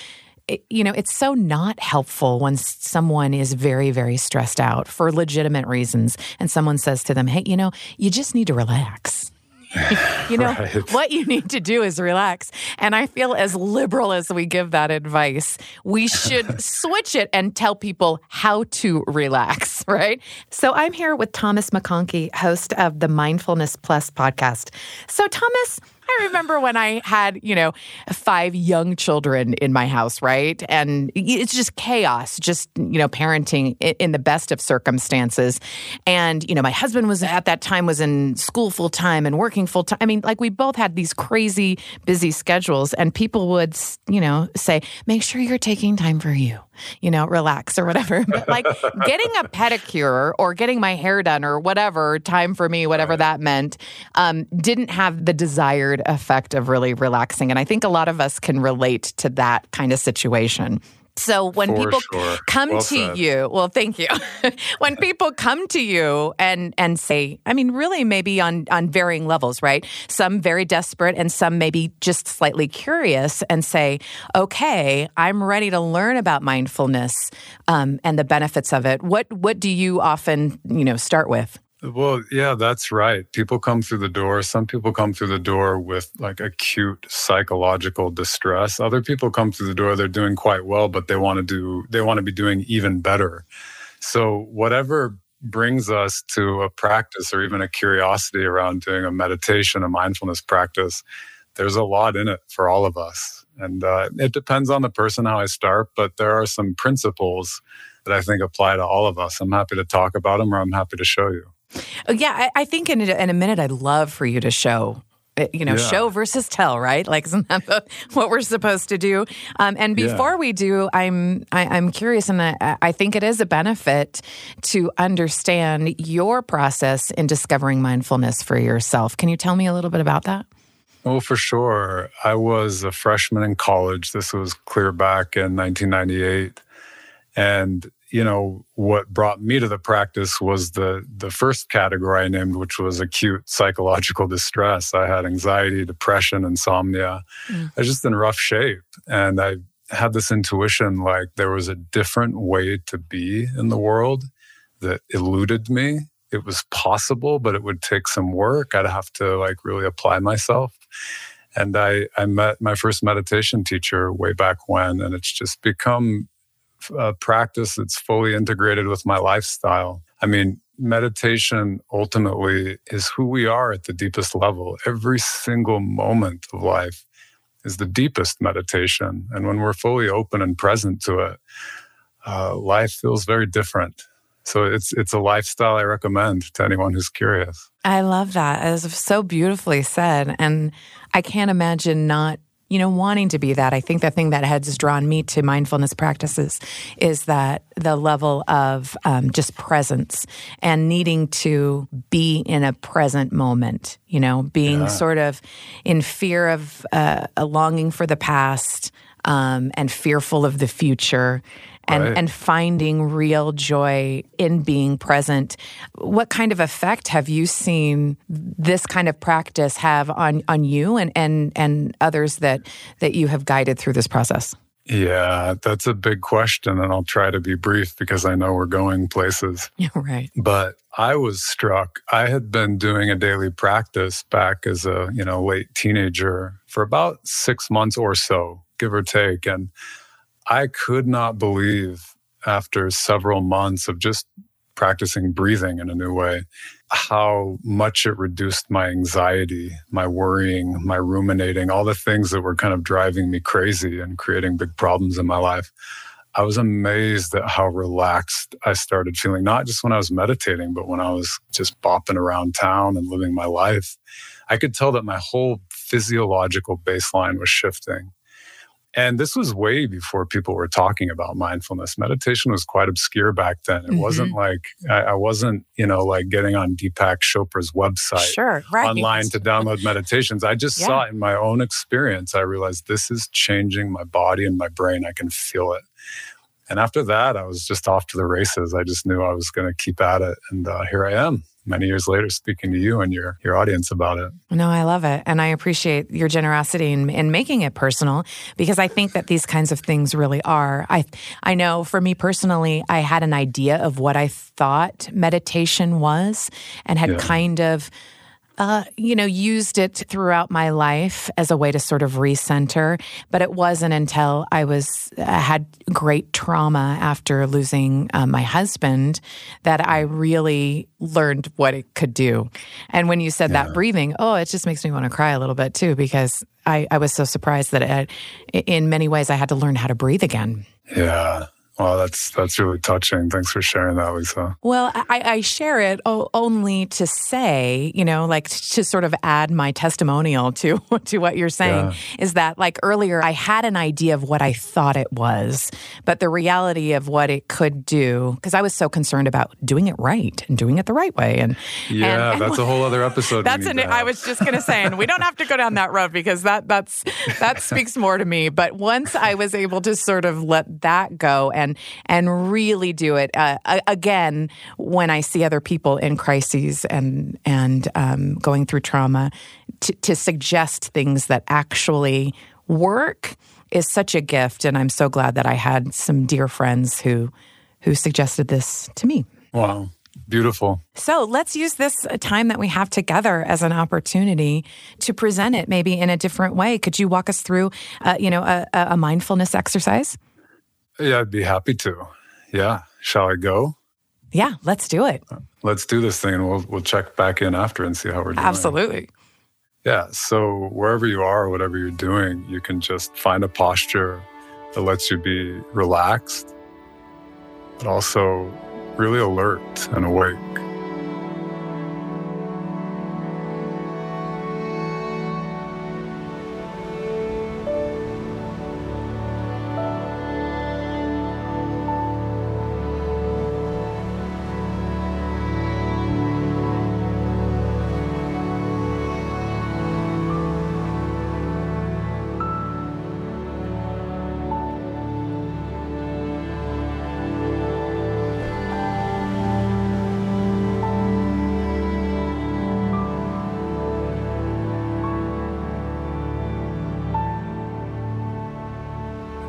it- You know, it's so not helpful when someone is very, very stressed out for legitimate reasons, and someone says to them, "Hey, you know, you just need to relax." you know, Right. what you need to do is relax. And I feel as liberal as we give that advice, we should switch it and tell people how to relax, right? So I'm here with Thomas McConkie, host of the Mindfulness Plus podcast. So, Thomas, I remember when I had, you know, five young children in my house, right? And it's just chaos, just, you know, parenting in the best of circumstances. And, you know, my husband was at that time was in school full time and working full time. I mean, like we both had these crazy busy schedules and people would, you know, say, make sure you're taking time for you, you know, relax or whatever. But like getting a pedicure or getting my hair done or whatever, time for me, whatever that meant, um, didn't have the desired effect of really relaxing. And I think a lot of us can relate to that kind of situation. So when For people sure. come Well to said. you, well, thank you. when people come to you and and say, I mean, really, maybe on on varying levels, right? Some very desperate, and some maybe just slightly curious, and say, okay, I'm ready to learn about mindfulness um, and the benefits of it. What what do you often you know start with? Well, yeah, that's right. People come through the door. Some people come through the door with like acute psychological distress. Other people come through the door, they're doing quite well, but they want to do, they want to be doing even better. So, whatever brings us to a practice or even a curiosity around doing a meditation, a mindfulness practice, there's a lot in it for all of us. And uh, it depends on the person how I start, but there are some principles that I think apply to all of us. I'm happy to talk about them or I'm happy to show you. Oh, yeah, I, I think in a, in a minute, I'd love for you to show. uh, You know, Yeah. show versus tell, right? Like, isn't that the- what we're supposed to do? Um, and Yeah. before we do, I'm I, I'm curious, and I, I think it is a benefit to understand your process in discovering mindfulness for yourself. Can you tell me a little bit about that? Oh, for sure. I was a freshman in college. This was clear back in 1998. And, you know, what brought me to the practice was the, the first category I named, which was acute psychological distress. I had anxiety, depression, insomnia. Mm. I was just in rough shape. And I had this intuition like there was a different way to be in the world that eluded me. It was possible, but it would take some work. I'd have to like really apply myself. And I, I met my first meditation teacher way back when, and it's just become a practice that's fully integrated with my lifestyle. I mean, meditation ultimately is who we are at the deepest level. Every single moment of life is the deepest meditation. And when we're fully open and present to it, uh, life feels very different. So it's it's a lifestyle I recommend to anyone who's curious. I love that. Was so beautifully said. And I can't imagine not, you know, wanting to be that. I think the thing that has drawn me to mindfulness practices is that the level of um, just presence and needing to be in a present moment, you know, being sort of in fear of uh, a longing for the past um, and fearful of the future and, Right. and finding real joy in being present. What kind of effect have you seen this kind of practice have on, on you and, and, and others that, that you have guided through this process? Yeah, that's a big question, and I'll try to be brief because I know we're going places. Yeah, right. But I was struck. I had been doing a daily practice back as a you know late teenager for about six months or so, give or take, and I could not believe after several months of just practicing breathing in a new way how much it reduced my anxiety, my worrying, my ruminating, all the things that were kind of driving me crazy and creating big problems in my life. I was amazed at how relaxed I started feeling, not just when I was meditating, but when I was just bopping around town and living my life. I could tell that my whole physiological baseline was shifting. And this was way before people were talking about mindfulness. Meditation was quite obscure back then. It wasn't like, I, I wasn't, you know, like getting on Deepak Chopra's website Sure, right. online to download meditations. I just Yeah. saw in my own experience. I realized this is changing my body and my brain. I can feel it. And after that, I was just off to the races. I just knew I was going to keep at it. And uh, here I am many years later speaking to you and your, your audience about it. No, I love it. And I appreciate your generosity in, in making it personal because I think that these kinds of things really are. I, I know for me personally, I had an idea of what I thought meditation was and had Yeah. kind of uh, you know, used it throughout my life as a way to sort of recenter. But it wasn't until I was uh, had great trauma after losing uh, my husband that I really learned what it could do. And when you said yeah. that breathing, oh, it just makes me want to cry a little bit too because I, I was so surprised that it, in many ways I had to learn how to breathe again. Yeah. Well, that's that's really touching. Thanks for sharing that, Lisa. Well, I, I share it only to say, you know, like to sort of add my testimonial to to what you're saying. Yeah. Is that like earlier I had an idea of what I thought it was, but the reality of what it could do, because I was so concerned about doing it right and doing it the right way. And yeah, and, and that's a whole other episode. That's an. I was just gonna say, and we don't have to go down that road because that that's that speaks more to me. But once I was able to sort of let that go and and and really do it uh, again when I see other people in crises and and um, going through trauma to, to suggest things that actually work is such a gift and I'm so glad that I had some dear friends who who suggested this to me. Wow. Beautiful. So let's use this time that we have together as an opportunity to present it maybe in a different way. Could you walk us through, uh, you know, a, a mindfulness exercise? Yeah, I'd be happy to. Yeah. Shall I go? Yeah, let's do it. Let's do this thing and we'll we'll check back in after and see how we're doing. Absolutely. Yeah. So wherever you are, whatever you're doing, you can just find a posture that lets you be relaxed, but also really alert and awake.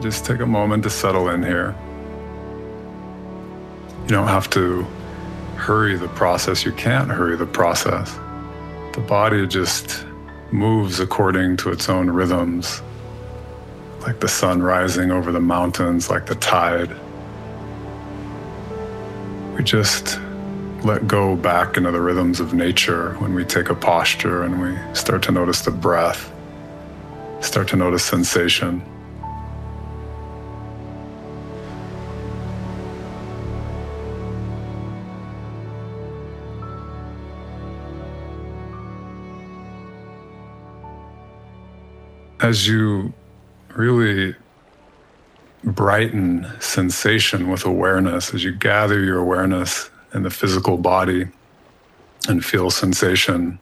Just take a moment to settle in here. You don't have to hurry the process. You can't hurry the process. The body just moves according to its own rhythms, like the sun rising over the mountains, like the tide. We just let go back into the rhythms of nature when we take a posture and we start to notice the breath, start to notice sensation. As you really brighten sensation with awareness, as you gather your awareness in the physical body and feel sensation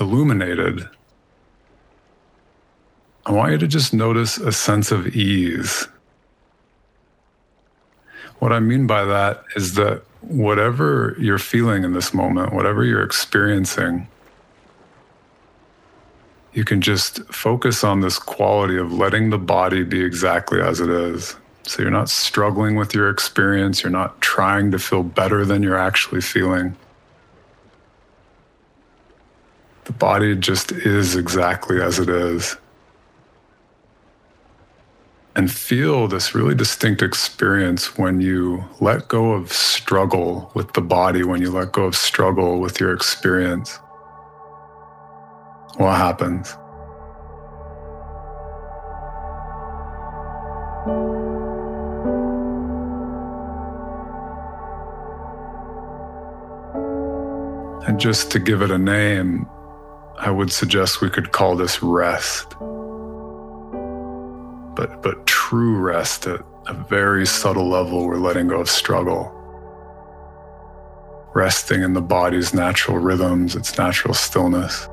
illuminated, I want you to just notice a sense of ease. What I mean by that is that whatever you're feeling in this moment, whatever you're experiencing, you can just focus on this quality of letting the body be exactly as it is. So you're not struggling with your experience, you're not trying to feel better than you're actually feeling. The body just is exactly as it is. And feel this really distinct experience when you let go of struggle with the body, when you let go of struggle with your experience what happens? And just to give it a name, I would suggest we could call this rest. But, but true rest at a very subtle level, we're letting go of struggle. Resting in the body's natural rhythms, its natural stillness.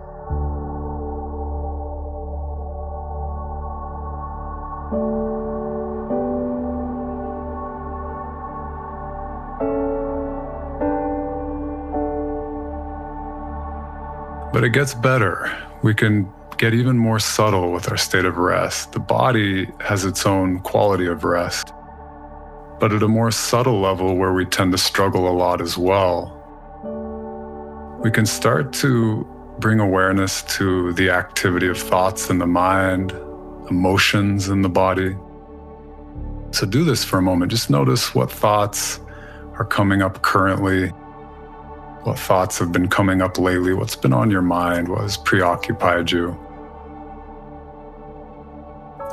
But it gets better. We can get even more subtle with our state of rest. The body has its own quality of rest. But at a more subtle level, where we tend to struggle a lot as well, we can start to bring awareness to the activity of thoughts in the mind, emotions in the body. So do this for a moment. Just notice what thoughts are coming up currently, what thoughts have been coming up lately, what's been on your mind, what has preoccupied you.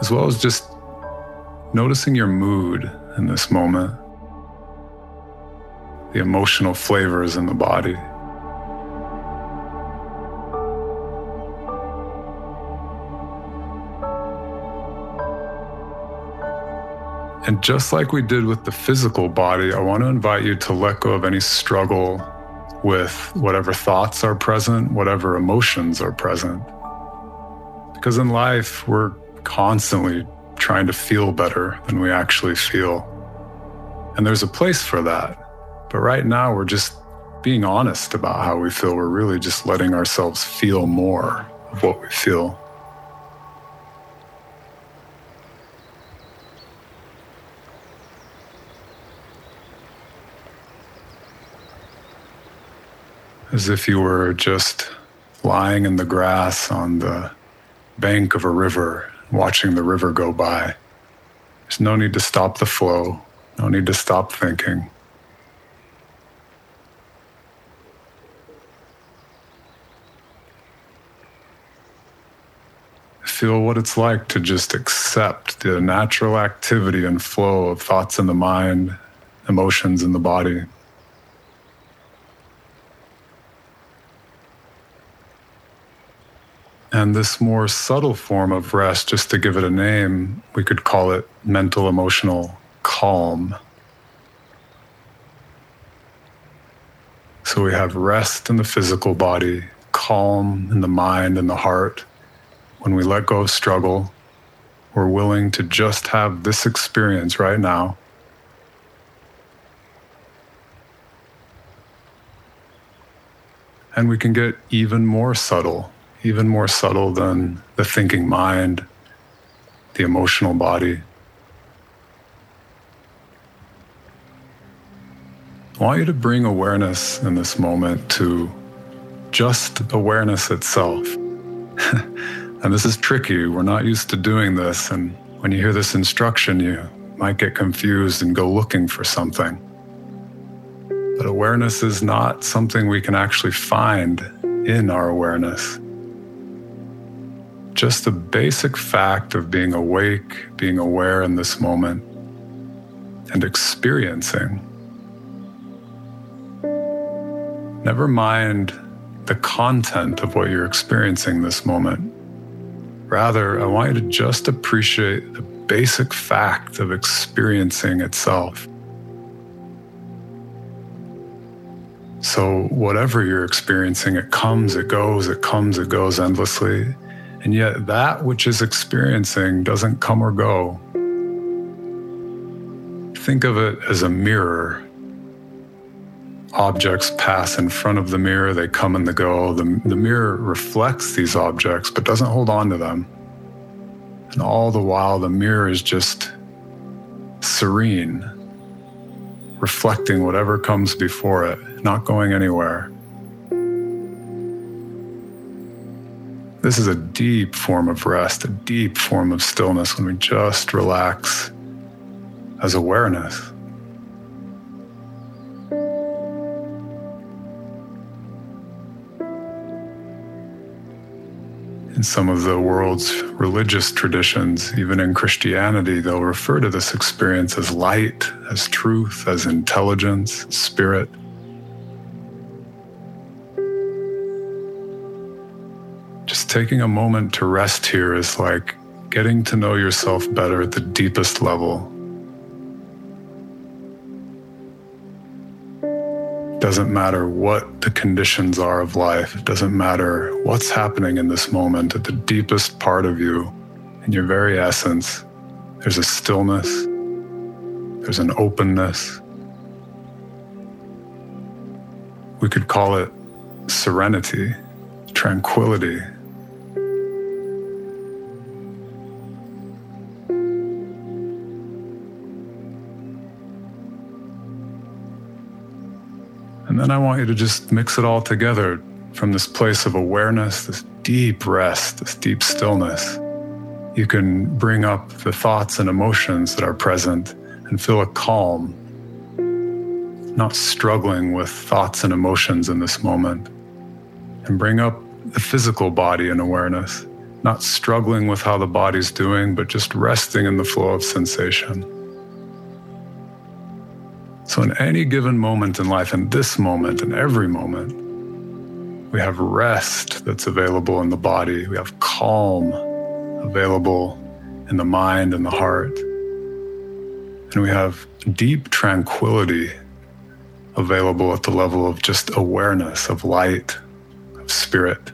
As well as just noticing your mood in this moment, the emotional flavors in the body. And just like we did with the physical body, I want to invite you to let go of any struggle with whatever thoughts are present, whatever emotions are present. Because in life, we're constantly trying to feel better than we actually feel. And there's a place for that. But right now, we're just being honest about how we feel. We're really just letting ourselves feel more of what we feel. As if you were just lying in the grass on the bank of a river, watching the river go by. There's no need to stop the flow, no need to stop thinking. Feel what it's like to just accept the natural activity and flow of thoughts in the mind, emotions in the body. And this more subtle form of rest, just to give it a name, we could call it mental emotional calm. So we have rest in the physical body, calm in the mind and the heart. When we let go of struggle, we're willing to just have this experience right now. And we can get even more subtle even more subtle than the thinking mind, the emotional body. I want you to bring awareness in this moment to just awareness itself. and this is tricky. We're not used to doing this. And when you hear this instruction, you might get confused and go looking for something. But awareness is not something we can actually find in our awareness just the basic fact of being awake, being aware in this moment, and experiencing. Never mind the content of what you're experiencing this moment. Rather, I want you to just appreciate the basic fact of experiencing itself. So, whatever you're experiencing, it comes, it goes, it comes, it goes endlessly. And yet, that which is experiencing doesn't come or go. Think of it as a mirror. Objects pass in front of the mirror, they come and they go. The, the mirror reflects these objects but doesn't hold on to them. And all the while, the mirror is just serene, reflecting whatever comes before it, not going anywhere. This is a deep form of rest, a deep form of stillness when we just relax as awareness. In some of the world's religious traditions, even in Christianity, they'll refer to this experience as light, as truth, as intelligence, spirit. Taking a moment to rest here is like getting to know yourself better at the deepest level. Doesn't matter what the conditions are of life, it doesn't matter what's happening in this moment at the deepest part of you, in your very essence. There's a stillness, there's an openness. We could call it serenity, tranquility, then I want you to just mix it all together. from this place of awareness, this deep rest, this deep stillness, you can bring up the thoughts and emotions that are present and feel a calm, not struggling with thoughts and emotions in this moment. And bring up the physical body in awareness, not struggling with how the body's doing, but just resting in the flow of sensation. So, in any given moment in life, in this moment, in every moment, we have rest that's available in the body. We have calm available in the mind and the heart. And we have deep tranquility available at the level of just awareness, of light, of spirit.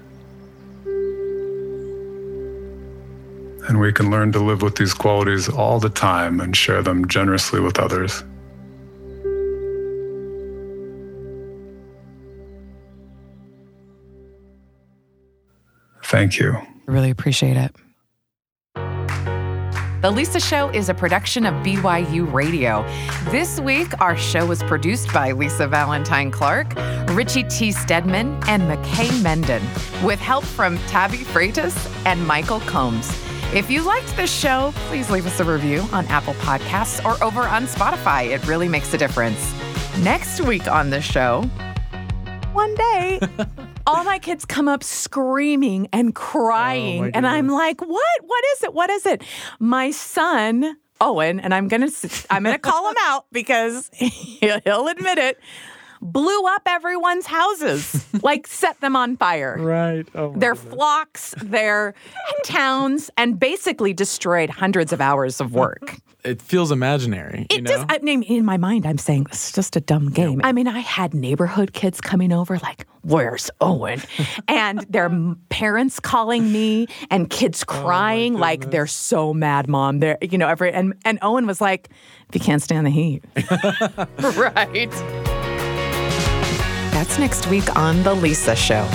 And we can learn to live with these qualities all the time and share them generously with others. Thank you. I really appreciate it. The Lisa Show is a production of BYU Radio. This week, our show was produced by Lisa Valentine Clark, Richie T. Stedman, and McKay Menden, with help from Tabby Freitas and Michael Combs. If you liked this show, please leave us a review on Apple Podcasts or over on Spotify. It really makes a difference. Next week on the show, one day, all my kids come up screaming and oh, crying. my and I'm like, what? What is it? What is it? My son, Owen, and I'm going to I'm going to call him out because he'll admit it, blew up everyone's houses, like set them on fire. Right. Oh, Their goodness. flocks, their towns, and basically destroyed hundreds of hours of work. It feels imaginary. It you know? does. I mean, in my mind, I'm saying this is just a dumb game. I mean, I had neighborhood kids coming over, like, "Where's Owen?" and their parents calling me, and kids oh, crying, like, "They're so mad, mom." They're, you know, every and and Owen was like, "If you can't stand the heat, right?" That's next week on the Lisa Show.